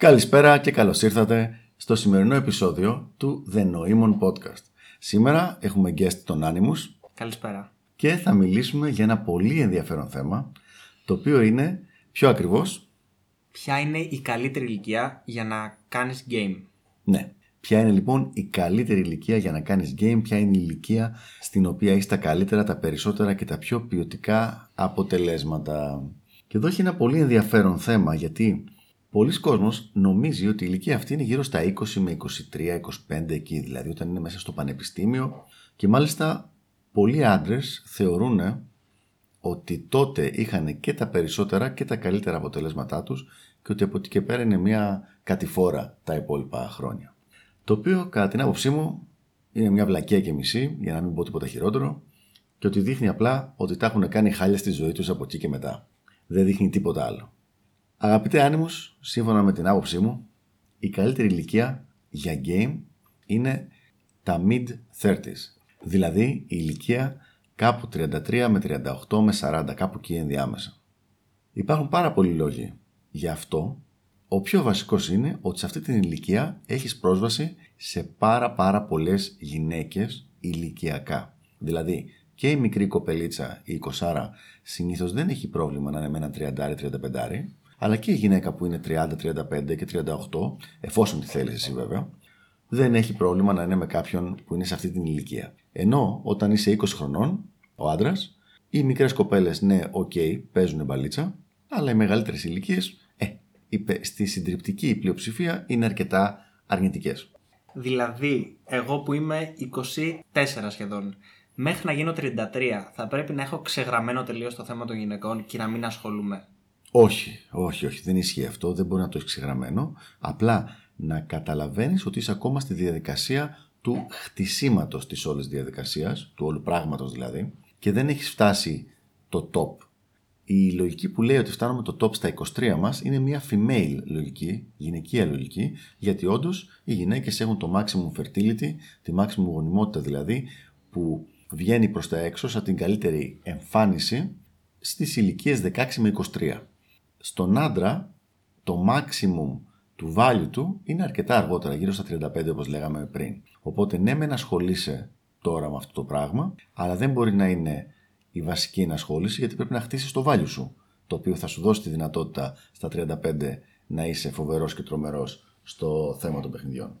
Καλησπέρα και καλώς ήρθατε στο σημερινό επεισόδιο του The Noemon Podcast. Σήμερα έχουμε guest τον Animus Καλησπέρα. και θα μιλήσουμε για ένα πολύ ενδιαφέρον θέμα, το οποίο είναι πιο ακριβώς, Ποια είναι η καλύτερη ηλικία για να κάνεις game; ναι, ποια είναι λοιπόν η καλύτερη ηλικία για να κάνεις game, ποια είναι η ηλικία στην οποία έχεις τα καλύτερα, τα περισσότερα και τα πιο ποιοτικά αποτελέσματα; Και εδώ έχει ένα πολύ ενδιαφέρον θέμα γιατί πολλοί κόσμος νομίζει ότι η ηλικία αυτή είναι γύρω στα 20 με 23, 25 εκεί, δηλαδή όταν είναι μέσα στο πανεπιστήμιο και μάλιστα πολλοί άντρες θεωρούν ότι τότε είχαν και τα περισσότερα και τα καλύτερα αποτελέσματά τους και ότι από εκεί και πέρα είναι μια κατηφόρα τα υπόλοιπα χρόνια. Το οποίο κατά την άποψή μου είναι μια βλακία και μισή, για να μην πω τίποτα χειρότερο, και ότι δείχνει απλά ότι τα έχουν κάνει χάλια στη ζωή τους από εκεί και μετά. Δεν δείχνει τίποτα άλλο. Αγαπητέ άνιμους, σύμφωνα με την άποψή μου, η καλύτερη ηλικία για game είναι τα mid-30s. Δηλαδή η ηλικία κάπου 33 με 38 με 40, κάπου εκεί ενδιάμεσα. Υπάρχουν πάρα πολλοί λόγοι γι' αυτό. Ο πιο βασικός είναι ότι σε αυτή την ηλικία έχεις πρόσβαση σε πάρα πάρα πολλές γυναίκες ηλικιακά. Δηλαδή και η μικρή κοπελίτσα, η 20 συνήθως δεν έχει πρόβλημα να είναι με ένα 30-35, αλλά και η γυναίκα που είναι 30, 35 και 38, εφόσον τη θέλεις εσύ βέβαια, δεν έχει πρόβλημα να είναι με κάποιον που είναι σε αυτή την ηλικία. Ενώ όταν είσαι 20 χρονών, ο άντρας, οι μικρές κοπέλες, ναι, οκ, παίζουν μπαλίτσα, αλλά οι μεγαλύτερες ηλικίες, ε, είπε, στη συντριπτική πλειοψηφία είναι αρκετά αρνητικές. Δηλαδή, εγώ που είμαι 24 σχεδόν, μέχρι να γίνω 33, θα πρέπει να έχω ξεγραμμένο τελείως το θέμα των γυναικών και να μην ασχολούμαι. Όχι, όχι, όχι, δεν ισχύει αυτό, δεν μπορεί να το έχεις ξεγραμμένο. Απλά να καταλαβαίνεις ότι είσαι ακόμα στη διαδικασία του χτισήματος της όλης διαδικασίας, του όλου πράγματος δηλαδή, και δεν έχεις φτάσει το top. Η λογική που λέει ότι φτάνουμε το top στα 23 μας είναι μια female λογική, γυναικεία λογική, γιατί όντως οι γυναίκες έχουν το maximum fertility, τη maximum γονιμότητα δηλαδή, που βγαίνει προς τα έξω σαν την καλύτερη εμφάνιση στις ηλικίες 16 με 23. Στον άντρα το maximum του value του είναι αρκετά αργότερα, γύρω στα 35 όπως λέγαμε πριν. Οπότε ναι με να ασχολείσαι τώρα με αυτό το πράγμα, αλλά δεν μπορεί να είναι η βασική ενασχόληση γιατί πρέπει να χτίσεις το value σου, το οποίο θα σου δώσει τη δυνατότητα στα 35 να είσαι φοβερός και τρομερός στο θέμα των παιχνιδιών.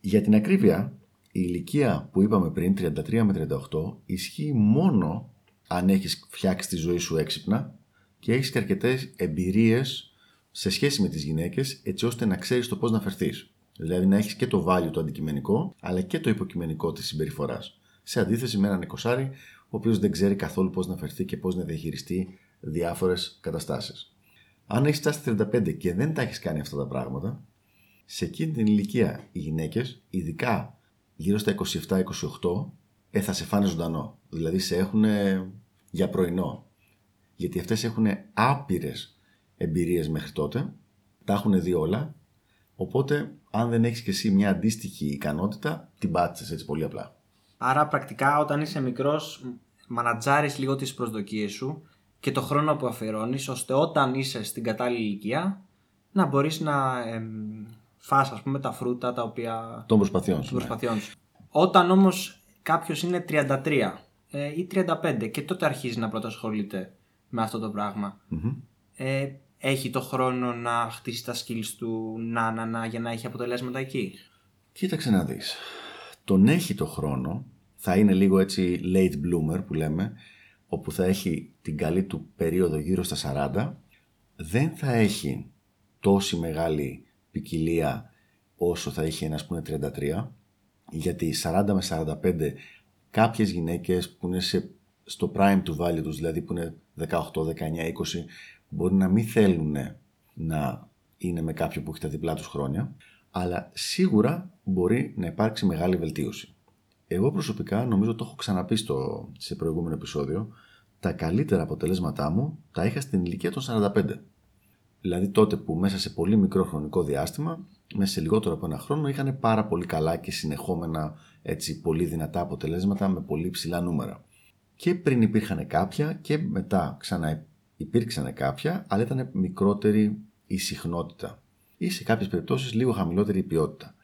Για την ακρίβεια, η ηλικία που είπαμε πριν, 33 με 38, ισχύει μόνο αν έχεις φτιάξει τη ζωή σου έξυπνα και έχεις και αρκετές εμπειρίες σε σχέση με τις γυναίκες έτσι ώστε να ξέρεις το πώς να φερθείς. Δηλαδή να έχεις και το value το αντικειμενικό αλλά και το υποκειμενικό της συμπεριφοράς. Σε αντίθεση με έναν εικοσάρι ο οποίος δεν ξέρει καθόλου πώς να φερθεί και πώς να διαχειριστεί διάφορες καταστάσεις. Αν έχεις φτάσει στα 35 και δεν τα έχεις κάνει αυτά τα πράγματα, σε εκείνη την ηλικία οι γυναίκες, ειδικά γύρω στα 27-28, ε, θα σε φάνε ζωντανό. Δηλαδή σε έχουν για πρωινό. Γιατί αυτές έχουν άπειρες εμπειρίες μέχρι τότε, τα έχουν δει όλα, οπότε αν δεν έχεις και εσύ μια αντίστοιχη ικανότητα, την πάτησες έτσι πολύ απλά. Άρα πρακτικά όταν είσαι μικρός, μανατζάρεις λίγο τις προσδοκίες σου και το χρόνο που αφιερώνεις, ώστε όταν είσαι στην κατάλληλη ηλικία, να μπορείς να εμ, φας ας πούμε τα φρούτα τα οποία... Των προσπαθειών σου. των ναι. προσπαθειών σου. Όταν όμως κάποιος είναι 33 ε, ή 35 και τότε αρχίζει να πρωτοσχολείται με αυτό το πραγμα Μμμ. ε, έχει το χρόνο να χτίσει τα skills του να, να, να, για να έχει αποτελέσματα εκεί; Κοίταξε να δεις. Τον έχει το χρόνο, θα είναι λίγο έτσι late bloomer που λέμε, όπου θα έχει την καλή του περίοδο γύρω στα 40, δεν θα έχει τόση μεγάλη ποικιλία όσο θα είχε ένας που είναι 33, γιατί 40 με 45 κάποιες γυναίκες που είναι σε, στο prime του value τους, δηλαδή που είναι 18, 19, 20, μπορεί να μην θέλουν να είναι με κάποιον που έχει τα διπλά τους χρόνια, αλλά σίγουρα μπορεί να υπάρξει μεγάλη βελτίωση. Εγώ προσωπικά νομίζω το έχω ξαναπεί στο, σε προηγούμενο επεισόδιο, τα καλύτερα αποτελέσματά μου τα είχα στην ηλικία των 45. Δηλαδή τότε που μέσα σε πολύ μικρό χρονικό διάστημα, μέσα σε λιγότερο από ένα χρόνο, είχαν πάρα πολύ καλά και συνεχόμενα έτσι πολύ δυνατά αποτελέσματα με πολύ ψηλά νούμερα. Και πριν υπήρχαν κάποια και μετά ξανά υπήρξαν κάποια, αλλά ήταν μικρότερη η συχνότητα. ή σε κάποιες περιπτώσεις λίγο χαμηλότερη ποιότητα.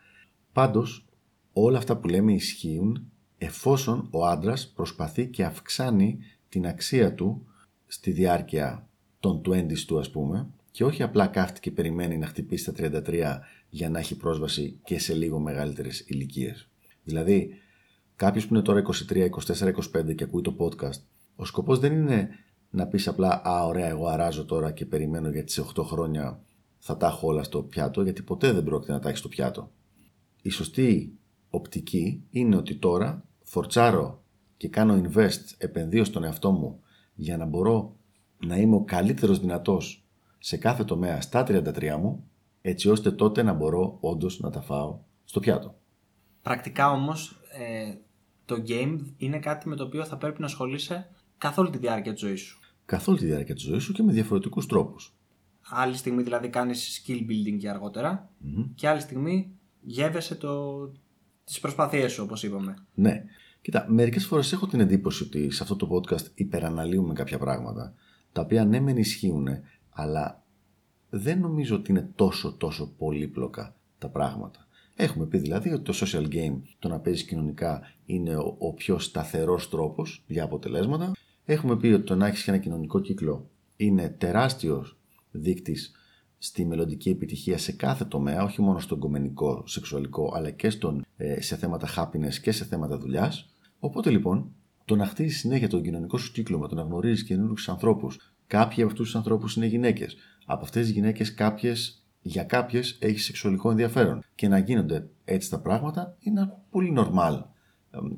Πάντως, όλα αυτά που λέμε ισχύουν εφόσον ο άντρας προσπαθεί και αυξάνει την αξία του στη διάρκεια των 20 του ας πούμε και όχι απλά κάθεται και περιμένει να χτυπήσει τα 33 για να έχει πρόσβαση και σε λίγο μεγαλύτερες ηλικίες. Δηλαδή, κάποιος που είναι τώρα 23, 24, 25 και ακούει το podcast, ο σκοπός δεν είναι να πεις απλά «Α, ωραία, εγώ αράζω τώρα και περιμένω γιατί σε 8 χρόνια θα τα έχω όλα στο πιάτο», γιατί ποτέ δεν πρόκειται να τα έχεις στο πιάτο. Η σωστή οπτική είναι ότι τώρα φορτσάρω και κάνω invest, επενδύως στον εαυτό μου για να μπορώ να είμαι ο καλύτερος δυνατός σε κάθε τομέα στα 33 μου, έτσι ώστε τότε να μπορώ όντως να τα φάω στο πιάτο. Πρακτικά όμως ε, το game είναι κάτι με το οποίο θα πρέπει να ασχολείσαι καθ' όλη τη διάρκεια της ζωής σου. Καθ' όλη τη διάρκεια της ζωής σου και με διαφορετικούς τρόπους. Άλλη στιγμή δηλαδή κάνεις skill building και αργοτερα και άλλη στιγμή γεύεσαι το... τις προσπάθειές σου όπως είπαμε. Ναι. Κοίτα, μερικές φορές έχω την εντύπωση ότι σε αυτό το podcast υπεραναλύουμε κάποια πράγματα, τα οποία ναι, μεν ισχύουν, αλλά δεν νομίζω ότι είναι τόσο τόσο πολύπλοκα τα πράγματα. Έχουμε πει δηλαδή ότι το social game, το να παίζεις κοινωνικά, είναι ο, ο πιο σταθερός τρόπος για αποτελέσματα. Έχουμε πει ότι το να έχεις ένα κοινωνικό κύκλο είναι τεράστιος δείκτης στη μελλοντική επιτυχία σε κάθε τομέα, όχι μόνο στον κομμενικό, σεξουαλικό, αλλά και στον, ε, σε θέματα happiness και σε θέματα δουλειάς. Οπότε λοιπόν, το να χτίζεις συνέχεια τον κοινωνικό σου κύκλο με το να γνωρίζεις καινούριους ανθρώπους, κάποιοι από αυτούς τους ανθρώπους είναι γυναίκες. Από αυτές τις γυναίκες, κάποιες για κάποιες έχει σεξουαλικό ενδιαφέρον. Και να γίνονται έτσι τα πράγματα είναι ένα πολύ normal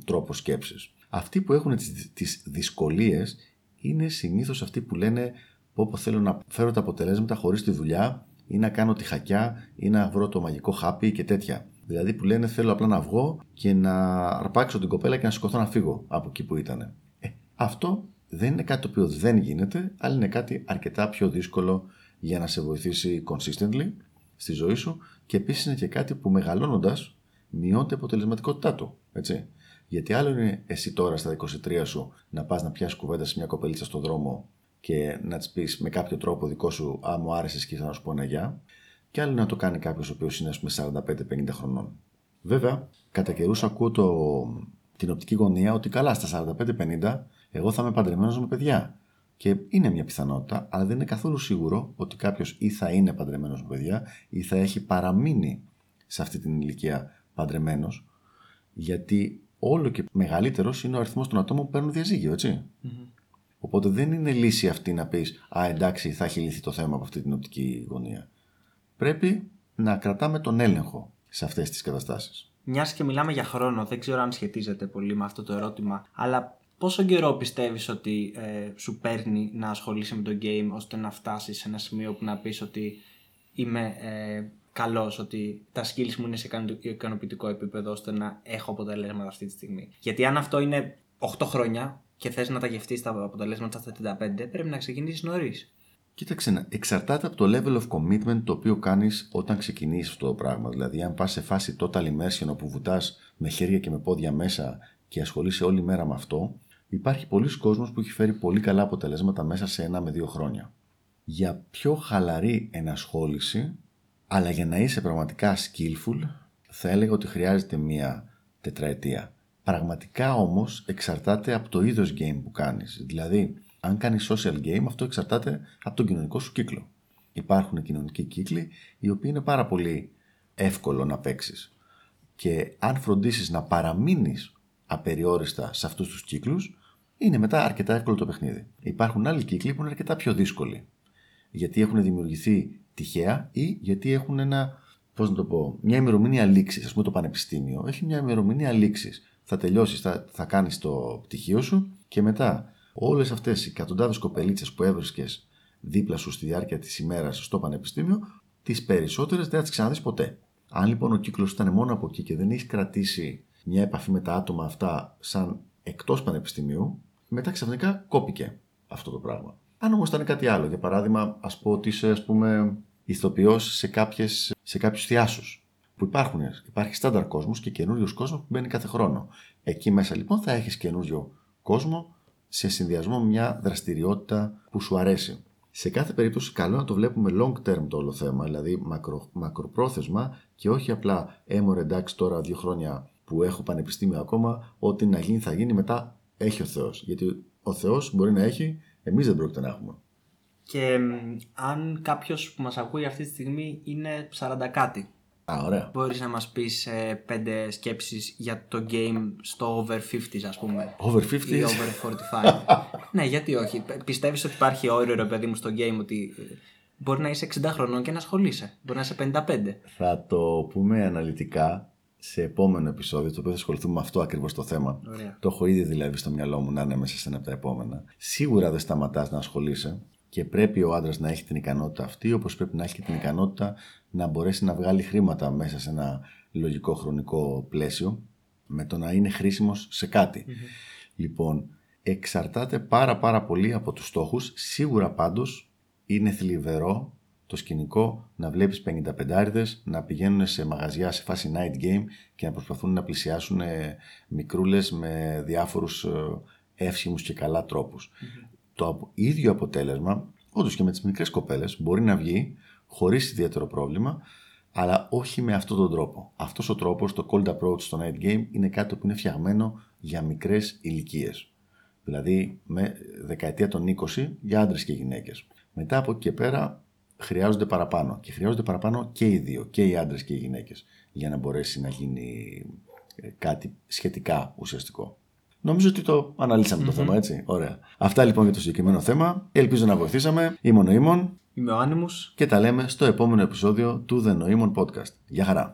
τρόπο σκέψης. Αυτοί που έχουν τις δυσκολίες είναι συνήθως αυτοί που λένε πω, πω θέλω να φέρω τα αποτελέσματα χωρίς τη δουλειά ή να κάνω τη χακιά ή να βρω το μαγικό χάπι και τέτοια. Δηλαδή που λένε θέλω απλά να βγω και να αρπάξω την κοπέλα και να σηκωθώ να φύγω από εκεί που ήταν. Ε, αυτό δεν είναι κάτι το οποίο δεν γίνεται, αλλά είναι κάτι αρκετά πιο δύσκολο για να σε βοηθήσει consistently στη ζωή σου και επίσης είναι και κάτι που μεγαλώνοντας μειώνεται η αποτελεσματικότητά του. Έτσι. Γιατί άλλο είναι εσύ τώρα στα 23 σου να πας να πιάσεις κουβέντα σε μια κοπελίτσα στον δρόμο και να της πεις με κάποιο τρόπο δικό σου Α, μου άρεσε και θα να σου πω ένα γεια και άλλο να το κάνει κάποιος ο οποίος είναι, ας πούμε, 45-50 χρονών. Βέβαια, κατά καιρούς ακούω το, την οπτική γωνία ότι καλά, στα 45-50 εγώ θα είμαι παντρεμένος με παιδιά. Και είναι μια πιθανότητα, αλλά δεν είναι καθόλου σίγουρο ότι κάποιος ή θα είναι παντρεμένος με παιδιά ή θα έχει παραμείνει σε αυτή την ηλικία παντρεμένος, γιατί όλο και μεγαλύτερος είναι ο αριθμός των ατόμων που παίρνουν διαζύγιο, Οπότε δεν είναι λύση αυτή να πεις Α, εντάξει, θα έχει λυθεί το θέμα από αυτή την οπτική γωνία πρέπει να κρατάμε τον έλεγχο σε αυτές τις καταστάσεις. Μιας και μιλάμε για χρόνο, δεν ξέρω αν σχετίζεται πολύ με αυτό το ερώτημα, αλλά πόσο καιρό πιστεύεις ότι ε, σου παίρνει να ασχολείσαι με το game ώστε να φτάσεις σε ένα σημείο που να πεις ότι είμαι ε, καλός, ότι τα skills μου είναι σε ικανοποιητικό επίπεδο ώστε να έχω αποτελέσματα αυτή τη στιγμή. Γιατί αν αυτό είναι 8 χρόνια και θες να τα γευτείς τα αποτελέσματα στα 35, πρέπει να ξεκινήσεις νωρίς. Κοίταξε, εξαρτάται από το level of commitment το οποίο κάνεις όταν ξεκινήσεις αυτό το πράγμα. Δηλαδή, αν πας σε φάση total immersion όπου βουτάς με χέρια και με πόδια μέσα και ασχολείσαι όλη μέρα με αυτό, υπάρχει πολλοί κόσμος που έχει φέρει πολύ καλά αποτελέσματα μέσα σε ένα με δύο χρόνια. Για πιο χαλαρή ενασχόληση, αλλά για να είσαι πραγματικά skillful, θα έλεγα ότι χρειάζεται μία τετραετία. Πραγματικά όμως εξαρτάται από το είδος game που κάνεις. Δηλαδή, αν κάνεις social game, αυτό εξαρτάται από τον κοινωνικό σου κύκλο. Υπάρχουν κοινωνικοί κύκλοι οι οποίοι είναι πάρα πολύ εύκολο να παίξεις. Και αν φροντίσεις να παραμείνεις απεριόριστα σε αυτούς τους κύκλους, είναι μετά αρκετά εύκολο το παιχνίδι. Υπάρχουν άλλοι κύκλοι που είναι αρκετά πιο δύσκολοι. Γιατί έχουν δημιουργηθεί τυχαία ή γιατί έχουν ένα, πώς να το πω, μια ημερομηνία λήξης. Α πούμε το πανεπιστήμιο έχει μια ημερομηνία λήξης. Θα τελειώσεις, θα, θα κάνεις το πτυχίο σου και μετά Όλες αυτές οι εκατοντάδες κοπελίτσες που έβρισκες δίπλα σου στη διάρκεια της ημέρας στο πανεπιστήμιο, τις περισσότερες δεν θα τις ξαναδείς ποτέ. Αν λοιπόν ο κύκλος ήταν μόνο από εκεί και δεν έχεις κρατήσει μια επαφή με τα άτομα αυτά σαν εκτός πανεπιστημίου, μετά ξαφνικά κόπηκε αυτό το πράγμα. Αν όμως ήταν κάτι άλλο, για παράδειγμα, ας πω ότι είσαι ας πούμε ηθοποιός σε, κάποιες, σε κάποιους θειάσους. Που υπάρχουν, υπάρχει στάνταρ κόσμος και καινούριο κόσμο που μπαίνει κάθε χρόνο. Εκεί μέσα λοιπόν θα έχεις καινούριο κόσμο σε συνδυασμό με μια δραστηριότητα που σου αρέσει. Σε κάθε περίπτωση, καλό να το βλέπουμε long term το όλο θέμα, δηλαδή μακρο, μακροπρόθεσμα και όχι απλά έμορε εντάξει τώρα δύο χρόνια που έχω πανεπιστήμιο ακόμα, ό,τι να γίνει θα γίνει, μετά έχει ο Θεός. Γιατί ο Θεός μπορεί να έχει, εμείς δεν πρόκειται να έχουμε. Και αν κάποιος που μας ακούει αυτή τη στιγμή είναι 40 κάτι, Α, ωραία. Μπορείς να μας πεις ε, πέντε σκέψεις για το game στο over 50 ας πούμε. Over 50 ή over 45. ναι, γιατί όχι. Πιστεύεις ότι υπάρχει όριο ρε παιδί μου στο game ότι ε, μπορεί να είσαι 60 χρονών και να ασχολείσαι. Μπορεί να είσαι 55. Θα το πούμε αναλυτικά σε επόμενο επεισόδιο, το οποίο θα ασχοληθούμε με αυτό ακριβώς το θέμα. Ωραία. Το έχω ήδη δηλαδή στο μυαλό μου να είναι μέσα σε ένα από τα επόμενα. Σίγουρα δεν σταματάς να ασχολείσαι και πρέπει ο άντρας να έχει την ικανότητα αυτή, όπως πρέπει να έχει και την ικανότητα να μπορέσει να βγάλει χρήματα μέσα σε ένα λογικό χρονικό πλαίσιο, με το να είναι χρήσιμος σε κάτι. Λοιπόν, εξαρτάται πάρα πάρα πολύ από τους στόχους. Σίγουρα πάντως είναι θλιβερό το σκηνικό να βλέπεις 55 να πηγαίνουν σε μαγαζιά σε φάση night game και να προσπαθούν να πλησιάσουν ε, μικρούλες με διάφορους ε, εύσχημους και καλά Το ίδιο αποτέλεσμα, όντως και με τις μικρές κοπέλες, μπορεί να βγει χωρίς ιδιαίτερο πρόβλημα, αλλά όχι με αυτόν τον τρόπο. Αυτός ο τρόπος, το cold approach στο night game, είναι κάτι που είναι φτιαγμένο για μικρές ηλικίες. Δηλαδή με δεκαετία των 20 για άντρες και γυναίκες. Μετά από εκεί και πέρα χρειάζονται παραπάνω. Και χρειάζονται παραπάνω και οι δύο, και οι άντρες και οι γυναίκες, για να μπορέσει να γίνει ε, κάτι σχετικά ουσιαστικό. Νομίζω ότι το αναλυσαμε το θέμα, έτσι. Ωραία. Αυτά λοιπόν για το συγκεκριμένο θέμα. Ελπίζω να βοηθήσαμε. Είμαι ο Νοήμων. Είμαι ο Άνιμους. Και τα λέμε στο επόμενο επεισόδιο του The Noemon Podcast. Γεια χαρά.